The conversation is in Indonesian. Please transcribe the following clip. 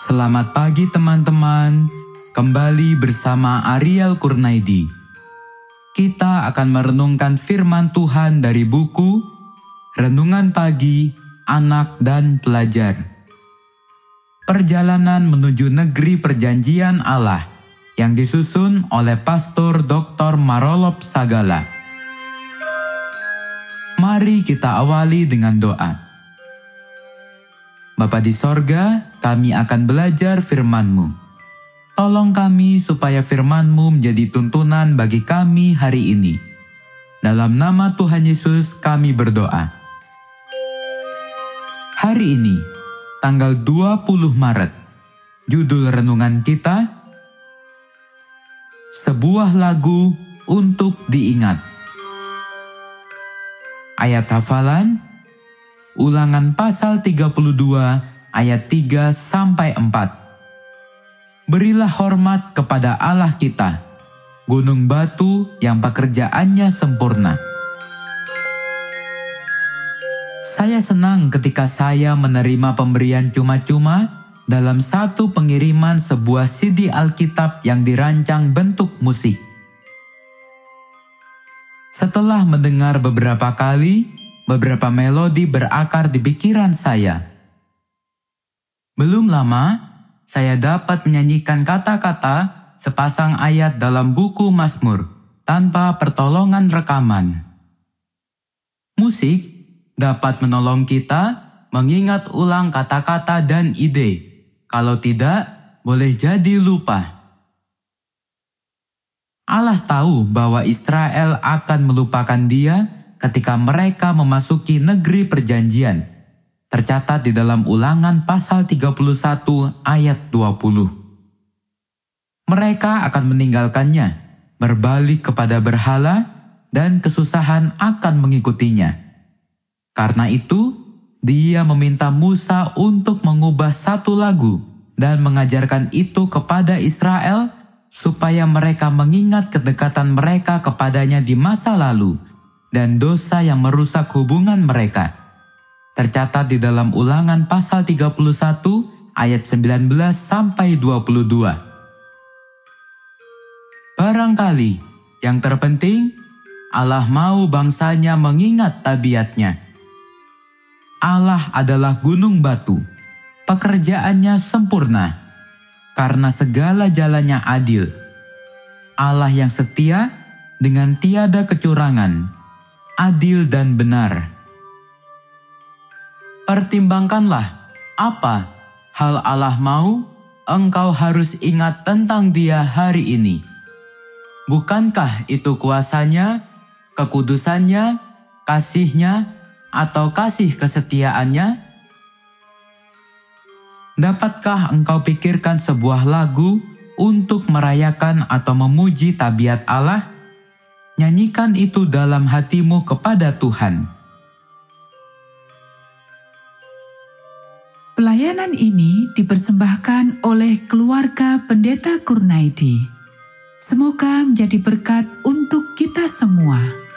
Selamat pagi teman-teman, kembali bersama Ariel Kurnaidi. Kita akan merenungkan firman Tuhan dari buku Renungan Pagi Anak dan Pelajar. Perjalanan menuju negeri perjanjian Allah yang disusun oleh Pastor Dr. Marolop Sagala. Mari kita awali dengan doa. Bapa di sorga, kami akan belajar firman-Mu. Tolong kami supaya firman-Mu menjadi tuntunan bagi kami hari ini. Dalam nama Tuhan Yesus kami berdoa. Hari ini, tanggal 20 Maret, judul renungan kita, Sebuah Lagu Untuk Diingat. Ayat hafalan Ulangan pasal 32 ayat 3 sampai 4. Berilah hormat kepada Allah kita, gunung batu yang pekerjaannya sempurna. Saya senang ketika saya menerima pemberian cuma-cuma dalam satu pengiriman sebuah CD Alkitab yang dirancang bentuk musik. Setelah mendengar beberapa kali, beberapa melodi berakar di pikiran saya. Belum lama, saya dapat menyanyikan kata-kata sepasang ayat dalam buku Mazmur tanpa pertolongan rekaman. Musik dapat menolong kita mengingat ulang kata-kata dan ide. Kalau tidak, boleh jadi lupa. Allah tahu bahwa Israel akan melupakan Dia ketika mereka memasuki negeri perjanjian. Tercatat di dalam ulangan pasal 31 ayat 20. Mereka akan meninggalkannya, berbalik kepada berhala, dan kesusahan akan mengikutinya. Karena itu, dia meminta Musa untuk mengubah satu lagu dan mengajarkan itu kepada Israel supaya mereka mengingat kedekatan mereka kepadanya di masa lalu dan dosa yang merusak hubungan mereka. Tercatat di dalam ulangan pasal 31 ayat 19 sampai 22. Barangkali yang terpenting Allah mau bangsanya mengingat tabiatnya. Allah adalah gunung batu, pekerjaannya sempurna, karena segala jalannya adil. Allah yang setia dengan tiada kecurangan, adil dan benar. Pertimbangkanlah apa hal Allah mau, engkau harus ingat tentang Dia hari ini. Bukankah itu kuasanya, kekudusannya, kasihnya, atau kasih kesetiaannya? Dapatkah engkau pikirkan sebuah lagu untuk merayakan atau memuji tabiat Allah? Nyanyikan itu dalam hatimu kepada Tuhan. Pelayanan ini dipersembahkan oleh keluarga Pendeta Kurnaidi. Semoga menjadi berkat untuk kita semua.